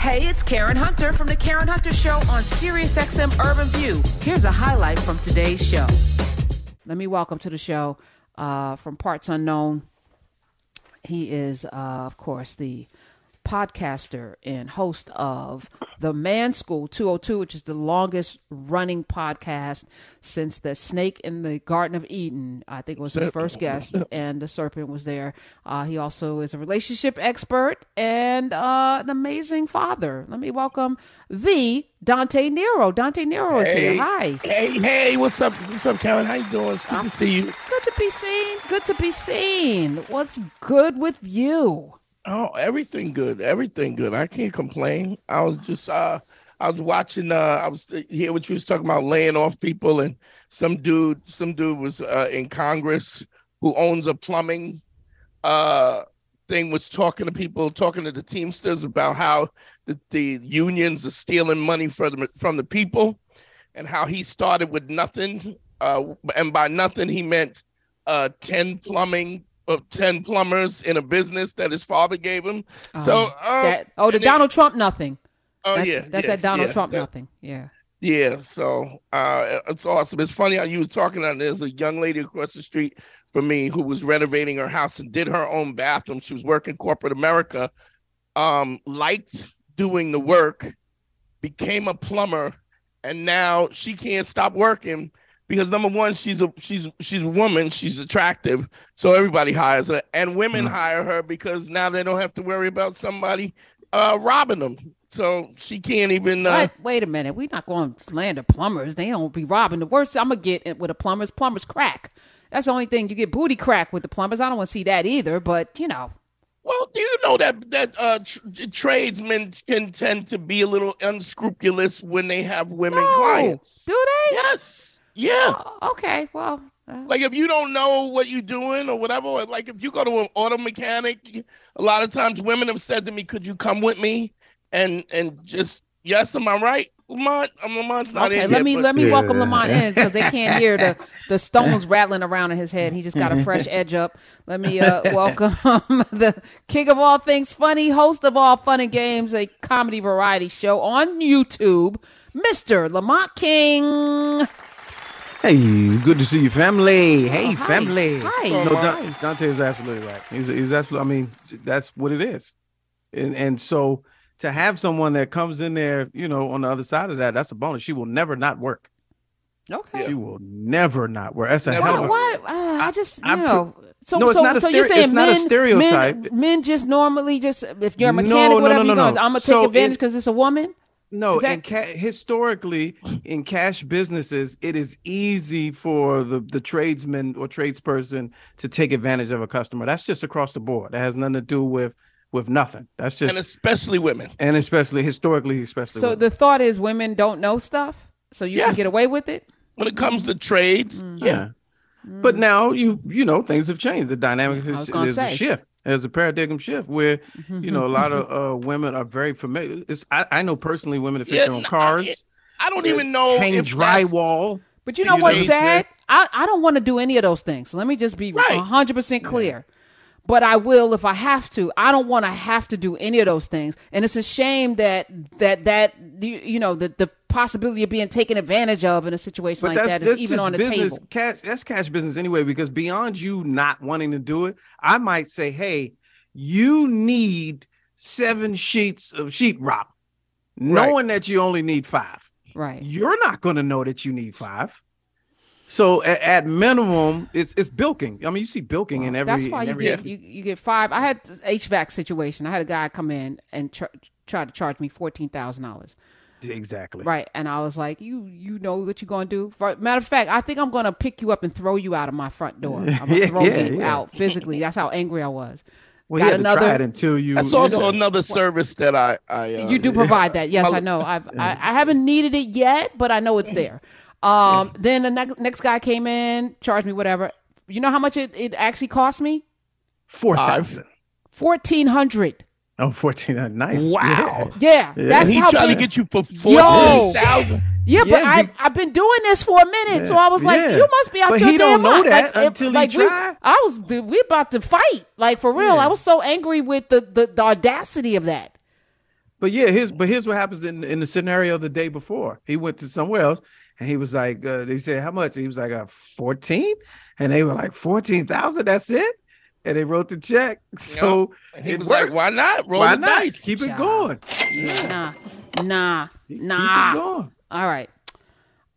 Hey, it's Karen Hunter from the Karen Hunter Show on SiriusXM Urban View. Here's a highlight from today's show. Let me welcome to the show uh, from Parts Unknown. He is, uh, of course, the podcaster and host of the Man School 202, which is the longest running podcast since the snake in the Garden of Eden. I think was his first guest, and the serpent was there. Uh, he also is a relationship expert and uh, an amazing father. Let me welcome the Dante Nero. Dante Nero is Hey, here. Hi. Hey, hey, what's up? What's up, Karen? How you doing? It's good to see you. Good to be seen. Good to be seen. What's good with you? Oh, everything good. Everything good. I can't complain. I was just uh I was watching uh I was here what you was talking about laying off people and some dude some dude was uh in Congress who owns a plumbing uh thing was talking to people talking to the Teamsters about how the, the unions are stealing money from the, from the people and how he started with nothing uh and by nothing he meant uh 10 plumbing of 10 plumbers in a business that his father gave him. so, uh, That, oh, the and then- Donald Trump nothing. oh That's, yeah, that's yeah, that Donald yeah, Trump that- nothing. Yeah. Yeah, so uh, it's awesome. It's funny how you was talking on. There's a young lady across the street from me who was renovating her house and did her own bathroom. She was working corporate America, um, liked doing the work, became a plumber, and now she can't stop working because number one, she's a she's she's a woman, she's attractive, so everybody hires her, and women hire her because now they don't have to worry about somebody uh robbing them. So she can't even uh, What? Wait a minute. We're not going to slander plumbers. They don't be robbing. The worst I'm going to get with a plumber's plumbers crack. That's the only thing you get booty crack with the plumbers. I don't want to see that either, but you know. Well, do you know that that uh, tr- tradesmen can tend to be a little unscrupulous when they have women No. clients? Do they? Yes. Yeah. Oh, okay. Well, uh, Like if you don't know what you're doing or whatever, or like if you go to an auto mechanic, a lot of times women have said to me, "Could you come with me?" And and just yes, am I right, Lamont? Um, Lamont's not okay. in Let yet, me but- let me Yeah. welcome Lamont in because they can't hear the the stones rattling around in his head. He just got a fresh edge up. Let me uh, welcome the king of all things funny, host of all fun and games, a comedy variety show on YouTube, Mister Lamont King. Hey, good to see you, family. Hey, Oh, hi. family. Hi. No, hi. Dante is absolutely right. He's he's absolutely. I mean, that's what it is, and and so to have someone that comes in there, you know, on the other side of that, that's a bonus. She will never not work. Okay. She will never not work. That's a Never hell of a. What? Uh, I just you I know. So, No, it's so, not a so you're saying it's not a men, stereotype. Men, men just normally just if you're a mechanic, no, whatever, no, you're no, gonna, no. I'm gonna So take advantage it- because it's a woman. No, Is that- in ca- historically, in cash businesses, it is easy for the the tradesman or tradesperson to take advantage of a customer. That's just across the board. That has nothing to do with with nothing. That's just and especially women. and especially historically, especially. So women. the thought is women don't know stuff, so you can get away with it. When it comes to trades, Mm-hmm. yeah. But now you you know things have changed. The dynamic I was is a shift. There's a paradigm shift where you know a lot of uh, women are very familiar. It's I, I know personally women that fix Yeah, their own cars, I don't even know hang if drywall. But you know You what's know, sad? I, I don't want to do any of those things. So let me just be Right. hundred percent clear. But I will if I have to. I don't want to have to do any of those things, and it's a shame that that that you, you know the the possibility of being taken advantage of in a situation But like that's that that's is even on the business. table. Cash that's cash business anyway. Because beyond you not wanting to do it, I might say, hey, you need seven sheets of sheetrock, knowing that you only need five. Right. You're not going to know that you need five. So at, at minimum, it's it's bilking. I mean, you see bilking in every. That's why you every- get you, you get five. I had this HVAC situation. I had a guy come in and tr- try to charge me fourteen thousand dollars. Exactly. Right, and I was like, "You, you know what you're gonna do." For, matter of fact, I think I'm gonna pick you up and throw you out of my front door. I'm gonna throw yeah, you yeah. out physically. That's how angry I was. Well, Got you had to another- try it until you. That's you also know. another service that I I uh, you do provide that, yes, I know. I've I, I haven't needed it yet, but I know it's there. Um, then the next next guy came in, charged me whatever. You know how much it, it actually cost me? four thousand. Fourteen hundred. Oh, 14. Nice. Wow. Yeah, that's and he how tried to get you for Yo. fourteen thousand. Yeah, but Yeah, I, be- I've been doing this for a minute, so I was like, Yeah. "You must be out But your he damn don't know mind." that Like, until he like we, try. I was, we about to fight, like for real. I was so angry with the, the the audacity of that. But yeah, here's but here's what happens in in the scenario the day before. He went to somewhere else and he was like, uh, they said how much? He was like, uh, 14, and they were like fourteen thousand. That's it. And they wrote the check. So And he it was worked. like, "Why not roll Why the not? dice?" Keep it Child. going. Nah, nah, Keep nah. it going. All right.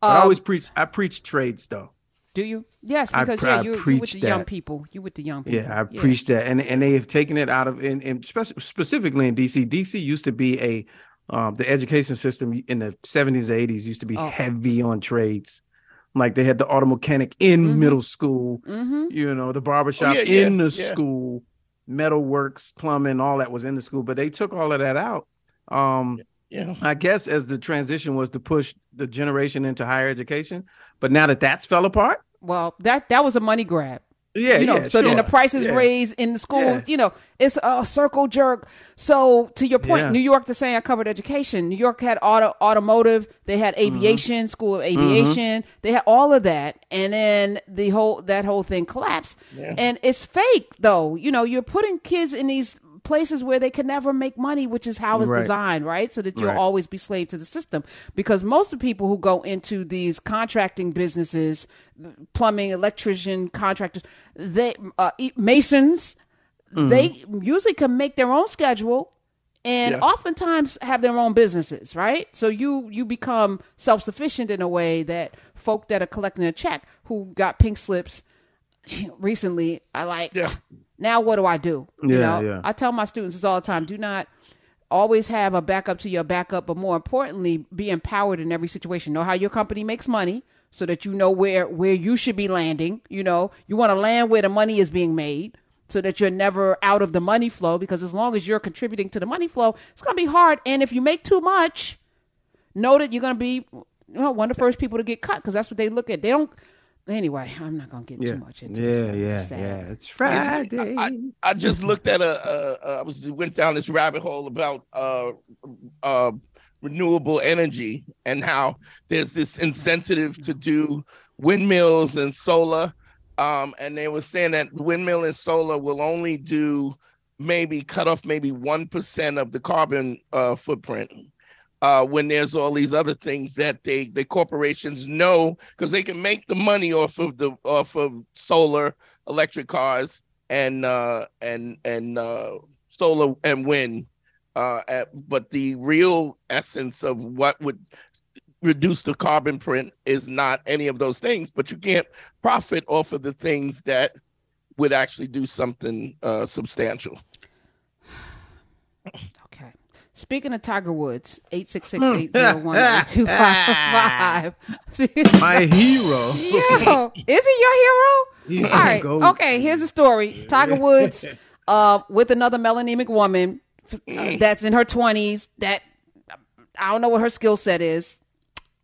But I Um, always preach. I preach trades though. do you? Yes, because pr- yeah, I you, you with preach the young people. You with the young people. Yeah, I preach that, and and they have taken it out of in, in spec- specifically in DC. DC used to be a um, the education system in the seventies, eighties used to be Oh. heavy on trades. Like they had the auto mechanic in Mhm. middle school, Mm-hmm. you know, the barbershop yeah, yeah, in the yeah. school, metalworks, plumbing, all that was in the school, but they took all of that out. Um, Yeah. I guess as the transition was to push the generation into higher education, but now that that's fell apart, Well, that that was a money grab. Yeah, you know, yeah, so then the sure. prices Yeah. raised in the schools. Yeah. You know, it's a circle jerk. So to your point. New York, the same. I covered education. New York had auto automotive. They had Mm-hmm. aviation, school of aviation. They had all of that, and then the whole that whole thing collapsed. And it's fake, though. You know, you're putting kids in these places where they can never make money, which is how it's Right. designed, right? So that you'll Right. always be slave to the system. Because most of the people who go into these contracting businesses, plumbing, electrician, contractors, they uh, masons, Mm-hmm. they usually can make their own schedule and Yeah. oftentimes have their own businesses, right? So you you become self sufficient in a way that folk that are collecting a check who got pink slips recently are like, Yeah. Now what do I do? You Yeah, know? yeah. I tell my students this all the time: do not always have a backup to your backup, but more importantly, be empowered in every situation. Know how your company makes money so that you know where where you should be landing. You know, you want to land where the money is being made so that you're never out of the money flow because as long as you're contributing to the money flow, it's going to be hard and if you make too much, know that you're going to be you know, one of the first people to get cut because that's what they look at. They don't Anyway, I'm not going to get Yeah, too much into it. yeah, this. but yeah, yeah. It's Friday. I, I just looked at a, a, a I was went down this rabbit hole about uh uh renewable energy and how there's this incentive to do windmills and solar um and they were saying that windmill and solar will only do maybe cut off maybe 1% of the carbon uh footprint uh, when there's all these other things that they the corporations know because they can make the money off of the off of solar electric cars and uh and and uh solar and wind uh at, but the real essence of what would reduce the carbon print is not any of those things but you can't profit off of the things that would actually do something uh substantial Okay. Speaking of Tiger Woods, 866-801-8255. My hero. Yo, is he your hero? He's All the Okay, here's the story. Tiger Woods uh, with another melanemic woman uh, that's in her 20s that I don't know what her skill set is.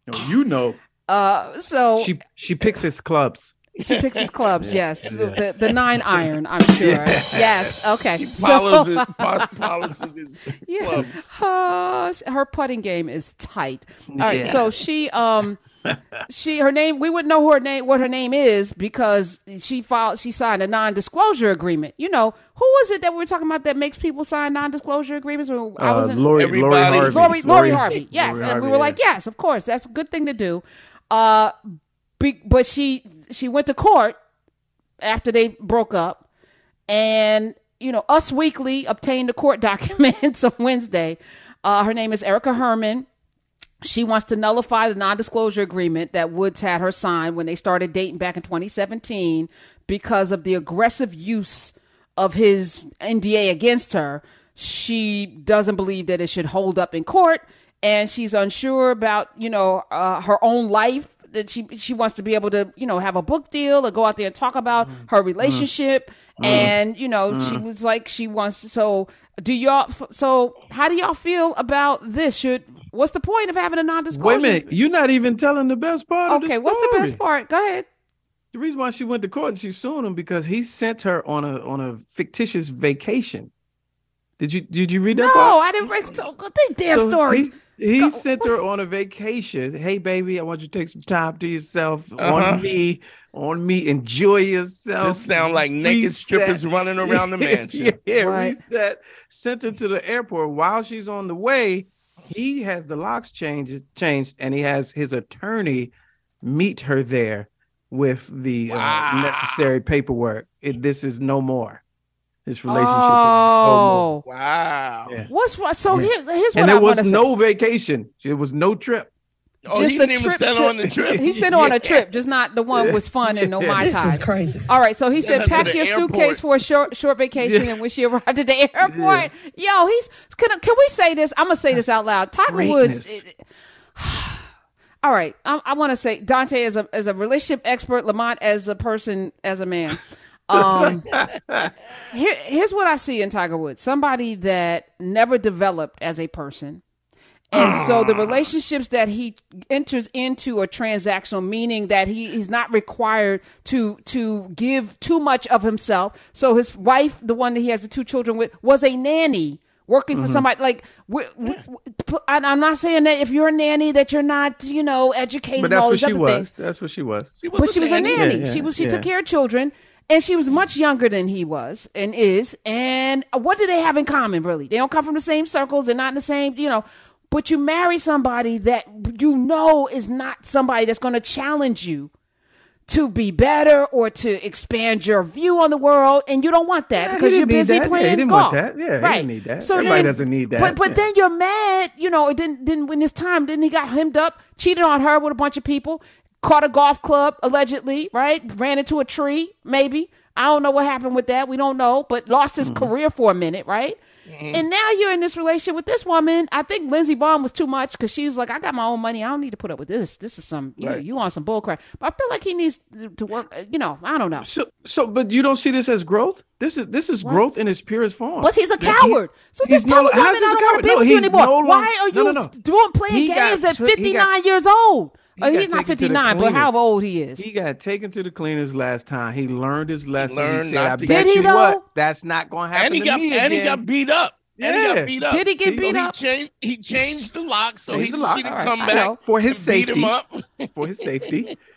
No, you know, Uh, so she she picks his clubs. She picks his clubs, yes. The, the nine iron, I'm sure. Yes. Okay. Polishes, So, polishes his yeah. clubs. Uh, her putting game is tight. All right. Yeah. So she, um, she, her name, we wouldn't know her name, what her name is because she filed, she signed a non-disclosure agreement. You know, who was it that we were talking about that makes people sign non-disclosure agreements? When I was Uh, in, Lori, Lori Harvey. Lori, Lori Harvey. Yes. Lori and we were yeah. like, yes, of course. That's a good thing to do. Uh, be, but she, she went to court after they broke up and, you know, Us Weekly obtained the court documents on Wednesday. Uh, her name is Erica Herman. She wants to nullify the non disclosure agreement that Woods had her sign when they started dating back in 2017 because of the aggressive use of his NDA against her. She doesn't believe that it should hold up in court and she's unsure about, you know, uh, her own life that she she wants to be able to you know have a book deal or go out there and talk about mm. her relationship. Mm. Mm. And you know she was like she wants to, so do y'all so how do y'all feel about this? Should what's the point of having a non-disclosure? Wait a minute, you're not even telling the best part. of the okay what's the best part? Go ahead. The reason why she went to court and she sued him because he sent her on a on a fictitious vacation. Did you did you read that? no part? i didn't read so good they damn So stories He, he Go- sent her on a vacation. Hey, baby, I want you to take some time to yourself Uh-huh. on me, on me. Enjoy yourself. This sound like naked Reset. strippers running around the mansion. yeah, yeah, Right. reset. Sent her to the airport. While she's on the way, he has the locks changed, changed, and he has his attorney meet her there with the Wow. uh, necessary paperwork. It, this is no more. This relationship oh, oh, Wow. Yeah. what's what? So Yeah. here, here's is what. And there want was to no vacation. It was no trip. Oh, Just he didn't even trip set to- on the trip. He sent her on a trip, just not the one was fun and no my This time. is crazy. All right, so he said, her pack your airport. suitcase for a short short vacation. Yeah. And when she arrived at the airport, yo, he's can can we say this? I'm gonna say this out loud. Tiger greatness. Woods. all right, I, I want to say Dante as a as a relationship expert, Lamont as a person as a man. Um, here, here's what I see in Tiger Woods: somebody that never developed as a person. And so the relationships that he enters into are transactional, meaning that he is not required to to give too much of himself. So his wife, the one that he has the two children with, was a nanny working Mm-hmm. for somebody. Like, we, we, I'm not saying that if you're a nanny that you're not, you know, educated. But and that's all what these she was. things That's what she was. but she was a nanny. Yeah, yeah, she was she yeah. took care of children, and she was much younger than he was and is. And what do they have in common? Really, they don't come from the same circles. They're not in the same, you know. But you marry somebody that you know is not somebody that's going to challenge you to be better or to expand your view on the world, and you don't want that Yeah, because you're busy that. Yeah, playing he didn't golf. want that. Yeah, he right. didn't need that. So Everybody then- doesn't need that. But but Yeah. then you're mad. You know, it didn't didn't win this time. Then he got hemmed up, cheated on her with a bunch of people, caught a golf club allegedly, right? Ran into a tree, maybe. I don't know what happened with that. We don't know, but lost his Mm-hmm. career for a minute, right? And now you're in this relationship with this woman. I think Lindsey Vonn was too much because she was like, "I got my own money. I don't need to put up with this. This is some you, know, you want some bullcrap." But I feel like he needs to- work. You know, I don't know. So, so, but you don't see this as growth. This is this is growth in its purest form. But he's a That he's- coward. so he's just tell no- a woman, how's I don't want to be No, with you anymore. no Why are you doing playing got games at took- 59 got- years old? He Oh, he's not taken 59, but how old he is. He got taken to the cleaners last time. He learned his lesson. learned he said, not "I to bet Did he, you though? what, that's not going to happen and he to got me and he got beat up. And he Yeah. got beat up. Did he get He- beat So up? He changed. He changed the lock so Changed he, the lock. she didn't All right, come back know. for his and beat safety. him up. for his safety.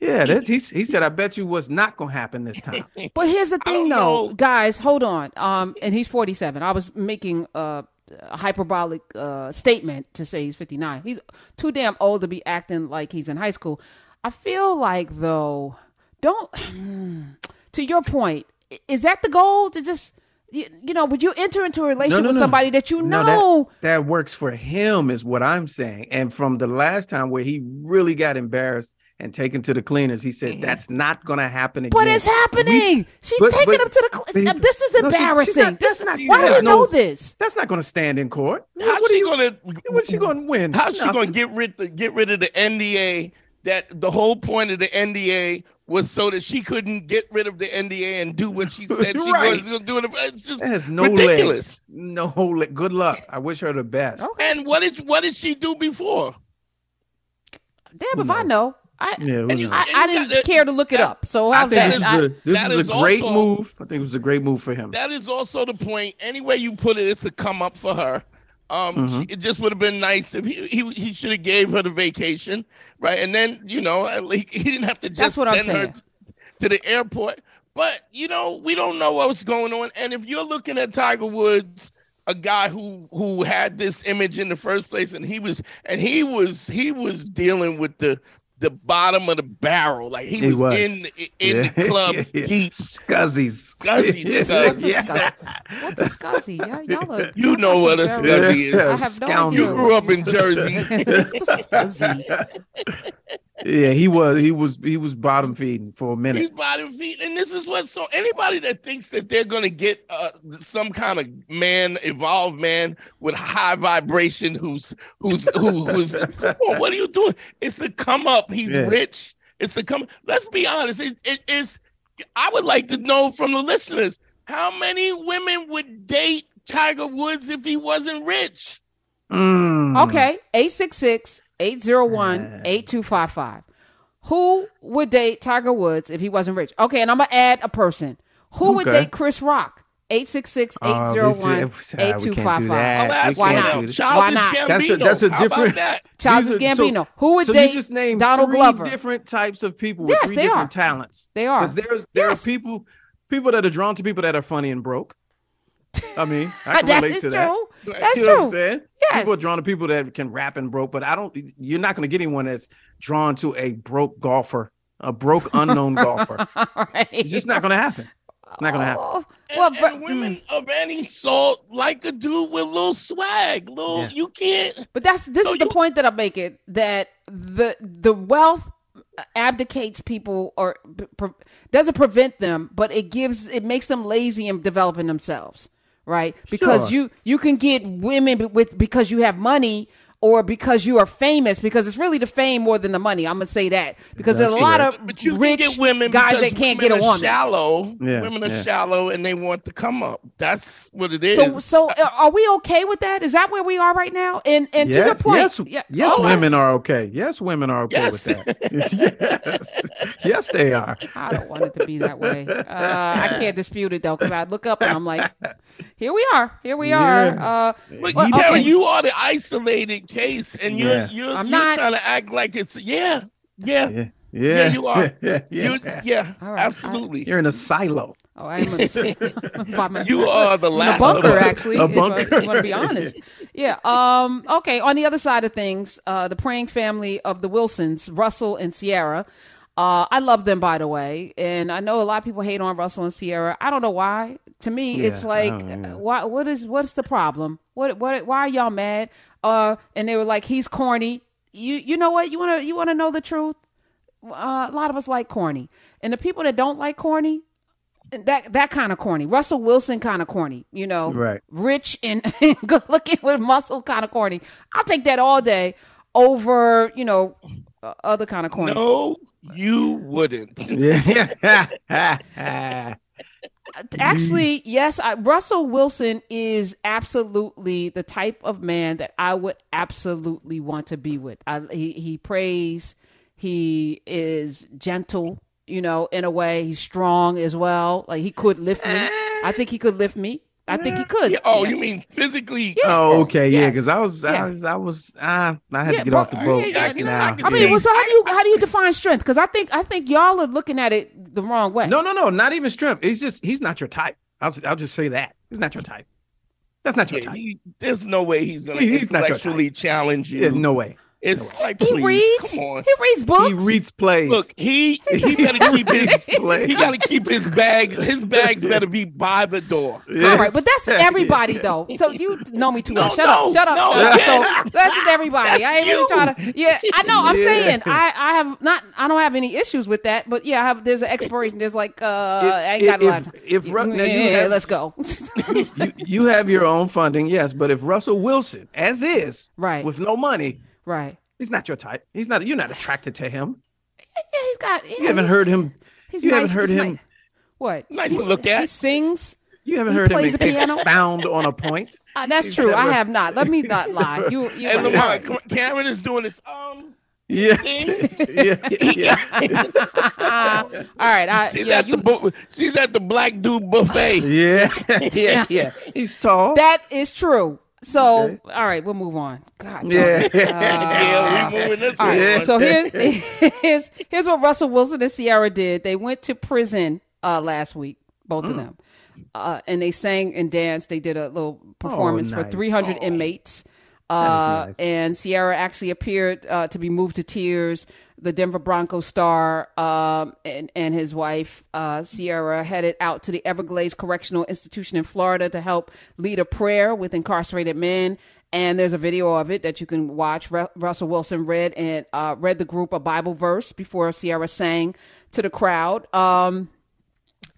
Yeah, that's he. He said, "I bet you what's not going to happen this time." But here's the thing, though, know. guys. Hold on. Um, and he's 47. I was making a, a hyperbolic uh, statement to say he's 59. He's too damn old to be acting like he's in high school. I feel like though, don't. to your point, is that the goal to just you, you know? Would you enter into a relationship no, with no. somebody that you No, know? that, that works for him, is what I'm saying. And from the last time where he really got embarrassed and taken to the cleaners, he said, mm-hmm. "That's not going to happen again." But it's happening. She's but- taking but- him to the. but Cl- he- uh, this is No, she- she's embarrassing. not- this, that's not- why do you know no, this? That's not going to stand in court. How's what are she you, gonna? What's she going to win? How's she gonna get rid the, get rid of the NDA? That the whole point of the NDA was so that she couldn't get rid of the NDA and do what she said she Right. was going to do. It. It's just That has no ridiculous. legs. No leg. Good luck. I wish her the best. And what did what did she do before? Damn, if I know. I, Yeah, And you- who knows? I, I didn't that- care to look it up. So I how's think that? this is I- a, this that is is a great also- move. I think it was a great move for him. That is also the point. Any way you put it, it's a come up for her. Um, Mm-hmm. she, it just would have been nice if he he, he should have gave her the vacation, right? And then you know, at least he didn't have to That's just what I'm send her t- to the airport. But you know, we don't know what's going on. And if you're looking at Tiger Woods, a guy who who had this image in the first place, and he was and he was he was dealing with the the bottom of the barrel, like he, He was, was. in in Yeah. the club Yeah. deep. Scuzzies. Scuzzy, scuzzy. Yeah. scuzzy? What's a scuzzy? Y'all, y'all are, You y'all know what a scuzzy is. I have no idea. You grew up in Jersey. What's a scuzzy? Yeah, he was he was he was bottom feeding for a minute. He's bottom feeding, and this is what. So anybody that thinks that they're gonna get uh, some kind of man, evolved man with high vibration, who's who's who, who's come on, what are you doing? It's a come up. He's Yeah. rich. It's a come. Let's be honest. It, it is. I would like to know from the listeners how many women would date Tiger Woods if he wasn't rich. Mm. Okay, 866-801-8255. Who would date Tiger Woods if he wasn't rich? Okay, and I'm gonna add a person. Who would date Chris Rock? 866 Oh, 801 we said- we can't do 8255. that. I'll ask We Why can't not? do this. Childish Why not? Gambino. That's a- that's a different- that? Childish These are- so- Gambino. Who would so date you just named Donald three Glover? different types of people with Yes, three they different are. talents. They are. Because there's there Yes. are people people that are drawn to people that are funny and broke. I mean, I can that relate is to true. that. That's you know what true. I'm saying? Yes. People are drawn to people that can rap and broke, but I don't. You're not going to get anyone that's drawn to a broke golfer, a broke unknown golfer. All right. It's just not going to happen. It's not going to happen. Oh, And, well, and but, women mm. of any sort like a dude with little swag. Little, Yeah. you can't. but that's this So is the point that I'm making that the the wealth abdicates people or pre- doesn't prevent them, but it gives it makes them lazy in developing themselves, right? Because Sure. you you can get women with because you have money or because you are famous because it's really the fame more than the money. I'm gonna say that because there's a That's lot correct. of But you rich can get women guys that can't women get a are woman. Shallow. Yeah, Women are yeah. shallow and they want to come up. That's what it is. So, so uh, are we okay with that? Is that where we are right now? And and to your point, yes, yeah, yes, oh, women are okay. Yes, women are okay Yes. with that. yes, yes, they are. I don't want it to be that way. Uh, I can't dispute it though, because I look up and I'm like, here we are, here we are. Yeah. Uh, But Well, you, Karen, okay. you are the isolated case, and you're Yeah. you're, I'm you're not- trying to act like it's yeah, yeah, Yeah, yeah. yeah, you are. Yeah, You, yeah. yeah, All right. absolutely. You're in a silo. oh, I'm gonna say by my- You are the in last a bunker, of us. actually. A if I- bunker. If I want to be honest. Yeah. Um. Okay. On the other side of things, uh, the praying family of the Wilsons, Russell and Sierra. Uh, I love them, by the way, and I know a lot of people hate on Russell and Sierra. I don't know why. To me, it's like, why? What is what's the problem? What what? Why are y'all mad? Uh, and they were like, he's corny. You you know what? You wanna you wanna know the truth? Uh, a lot of us like corny, and the people that don't like corny, that that kind of corny. Russell Wilson kind of corny, you know, Right. Rich and, and good looking with muscle kind of corny. I'll take that all day over, you know, other kind of corny. No, you wouldn't. Actually, yes, I, Russell Wilson is absolutely the type of man that I would absolutely want to be with. I, he he prays, he is gentle, you know, in a way. He's strong as well. Like he could lift me. I think he could lift me. I think he could. Yeah, oh, Yeah. you mean physically? Oh, okay, yeah, Yes. because I was, Yeah. I was, I was, ah, I had Yeah, to get but- off the boat yeah, yeah, yeah, now. I I mean, well, so how do you how do you define strength? Because I think I think y'all are looking at it the wrong way. No, no, no, not even strength. He's just, he's not your type. I'll, I'll just say that he's not your type. That's not your Yeah, type. he- there's no way he's going to He- he's not your type. intellectually challenge you. Yeah, no way. It's like, he please, reads. come on. He reads books. He reads plays. Look, he he got to keep his plays. he got to keep his bag. His bags better be by the door. All right, but that's everybody though. So you know me too well. No, shut no, up, shut up, no, shut up. So that's just everybody. I ain't really you. trying to. Yeah, I know. I'm Yeah. saying I I have not. I don't have any issues with that. But yeah, I have. There's an expiration. There's like uh, I ain't got a lot. if, of time. if, Ru- now you yeah, have- let's go. you, you have your own funding, yes, but if Russell Wilson, as is, Right. with no money, right. he's not your type. He's not. You're not attracted to him. Yeah, he's got. Yeah, You haven't heard him. He's you nice, haven't heard him. nice. What? Nice He's- to look at. He sings. You haven't He heard him plays the piano? expound on a point. Uh, that's He's true. I have not. Let me not lie. You. You. And right. Lamar, come on, Karen is doing this. Um, Yeah, See? yeah, yeah, Ah, all right. I, she's yeah, at you, the bu- she's at the black dude buffet. yeah, yeah, yeah. He's tall. that is true. So, Okay. all right, we'll move on. God. Yeah. it. yeah, we moving this All right. Yeah. So here, here's here's what Russell Wilson and Sierra did. They went to prison uh, last week, both Mm. of them, uh, and they sang and danced. They did a little performance for Oh, nice. 300 Oh. inmates. Uh, nice. And Sierra actually appeared uh, to be moved to tears. The Denver Broncos star um, and, and his wife, uh, Sierra, headed out to the Everglades Correctional Institution in Florida to help lead a prayer with incarcerated men. And there's a video of it that you can watch. Ru- Russell Wilson read and uh, read the group a Bible verse before Sierra sang to the crowd. Um,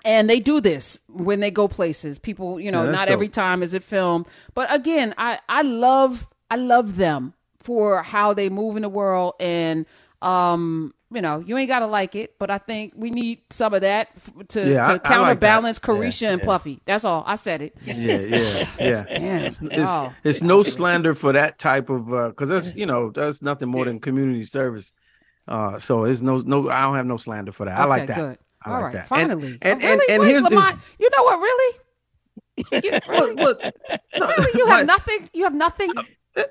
and they do this when they go places. People, you know, Yeah, not dope. every time is it filmed, but again, I I love I love them for how they move in the world, and um, you know, you ain't gotta like it, but I think we need some of that f- to Yeah, I- I to like counterbalance that. Yeah, and yeah. Puffy. That's all. I said it. yeah, yeah, yeah. It's, oh. it's no slander for that type of because that's you know that's nothing more than community service. Uh, so it's no no I don't have no slander for that. I like that. Good. I All like right, that. Finally. and- Oh, and- really? and Wait, here's the- you know what? Really? You, really? what- no, Really? You have nothing. You have nothing.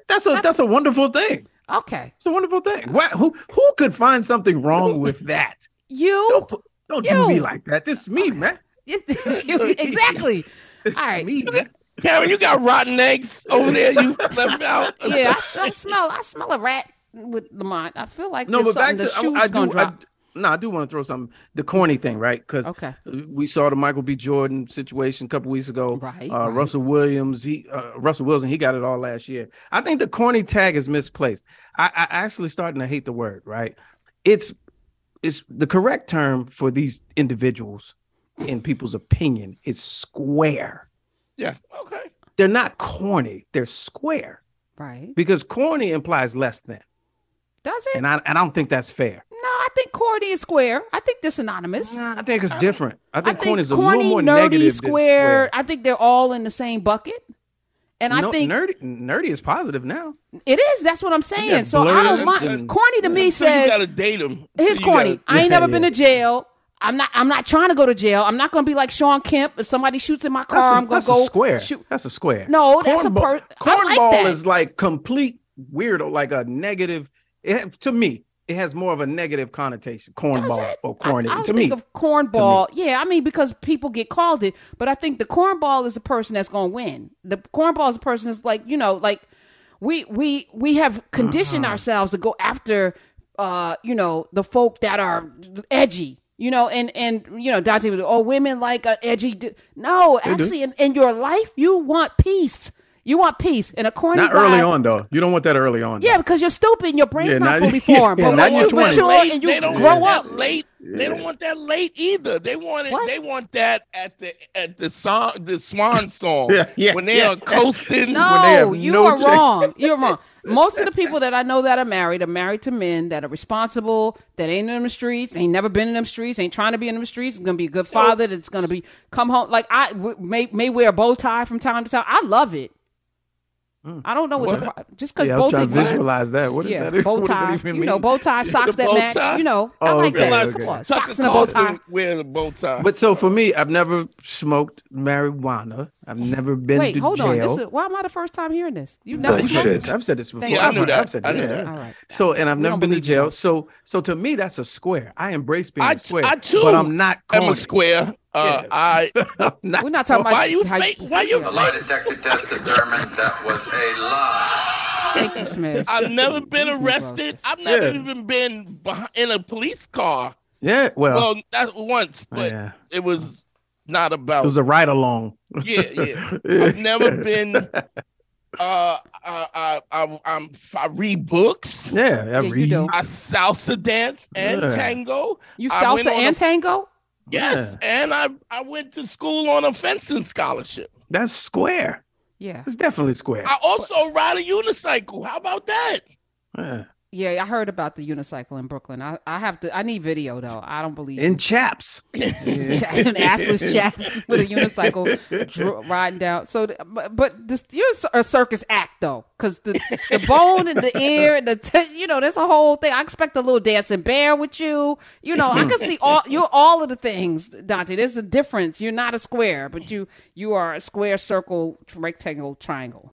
That's a that's a wonderful thing. Okay, It's a wonderful thing. Why, who who could find something wrong with that? you. Don't put, don't do me like that. This is me, man. It's- you- exactly. This All is right. me, man. Karen, you got rotten eggs over there. You left out. Yeah, I, I smell. I smell a rat with Lamont. I feel like No, there's but back to I, I do. I, drop. No, I do want to throw something. The corny thing, right? Because Okay. we saw the Michael B. Jordan situation a couple weeks ago. Right, Uh, right. Russell Williams, he uh, Russell Wilson, he got it all last year. I think the corny tag is misplaced. I, I actually starting to hate the word. Right? It's it's the correct term for these individuals, in people's opinion, is square. Yeah. Okay. They're not corny. They're square Right? because corny implies less than, Does it? and I and I don't think that's fair. no, I think corny is square. I think they're synonymous. Nah, I think it's uh, different. I I think, think corny is a corny, little more nerdy, negative square, than square. I think they're all in the same bucket. And I think nerdy nerdy is positive now. it is. That's what I'm saying. So I don't blurs mind. and- corny to me So you says gotta date him. Here's You corny. gotta- I ain't Yeah, never been to jail. I'm not. I'm not trying to go to jail. I'm not going to be like Shawn Kemp. If somebody shoots in my car, That's, a, I'm going to go a square. shoot. That's a square. No, that's a Cornball- per- I like Cornball that. is like complete weirdo, like a negative. It, to me, it has more of a negative connotation. Cornball or corny. I, I to think me, of cornball. Yeah, I mean because people get called it, but I think the cornball is the person that's going to win. The cornball is the person that's like you know like we we we have conditioned Uh-huh. ourselves to go after uh you know the folk that are edgy. You know, and and you know, Dante was oh women like a edgy. Du-. No, do. actually, in, in your life, you want peace. You want peace, and a corny not guy, early on though. You don't want that early on. Yeah, because you're stupid and your brain's Yeah, not now- fully formed. yeah, but now when you're you 20. mature Late, and you they don't grow want up, that late. They don't want that late either. They want it. What? They want that at the at the song, the swan song. Yeah, yeah, when they yeah. are coasting. they No, have you no are chance. wrong. You're wrong. Most of the people that I know that are married are married to men that are responsible, that ain't in them streets, ain't never been in them streets, ain't trying to be in them streets. Is gonna be a good father. That's gonna be come home. Like I w- may may wear a bow tie from time to time. I love it. Mm. I don't know what, the pro- just because Yeah, I was both trying to visualize that. What is Yeah, that? bow What does that tie. even You mean? know, bow tie socks that match. tie? You know, I Oh, like okay, that. Realize Come on, okay. socks and a bow tie. Carlson wear the bow tie. But so for me, I've never smoked marijuana. I've never been Wait, to hold jail. on. This is, why am I the first time hearing this? You've never I've said this- I've said this before. Yeah, I knew that. I've said I that, knew yeah. that. All right. So and I've We never been to believe you. jail. So so to me, that's a square. I embrace being I, a square. I too. but I'm not I'm a square. Uh, Yeah. I. Not We're not talking about Why you how fake? Why you The lie fake? detector test determined that was a lie. Thank you, Smith. I've never been arrested. I've never Yeah. even been in a police car. Yeah, well, Well, not once, but yeah. it was not about. it was a ride along. yeah, yeah. I've never been. Uh, I, I, I, I'm, I read books. Yeah, I you read. I salsa dance and Yeah. tango. You salsa and a- tango? Yes, and I, I went to school on a fencing scholarship. That's square. Yeah. It's definitely square. I also ride a unicycle. How about that? Yeah. Yeah, I heard about the unicycle in Brooklyn. I, I have to. I need video though. I don't believe In chaps. in assless chaps with a unicycle dr- riding down. So, but, but this you're a circus act though, because the the bone and the ear and the t- you know there's a whole thing. I expect a little dancing bear with you. You know, I can see all you're all of the things, Dante. There's a difference. You're not a square, but you you are a square, circle, rectangle, triangle.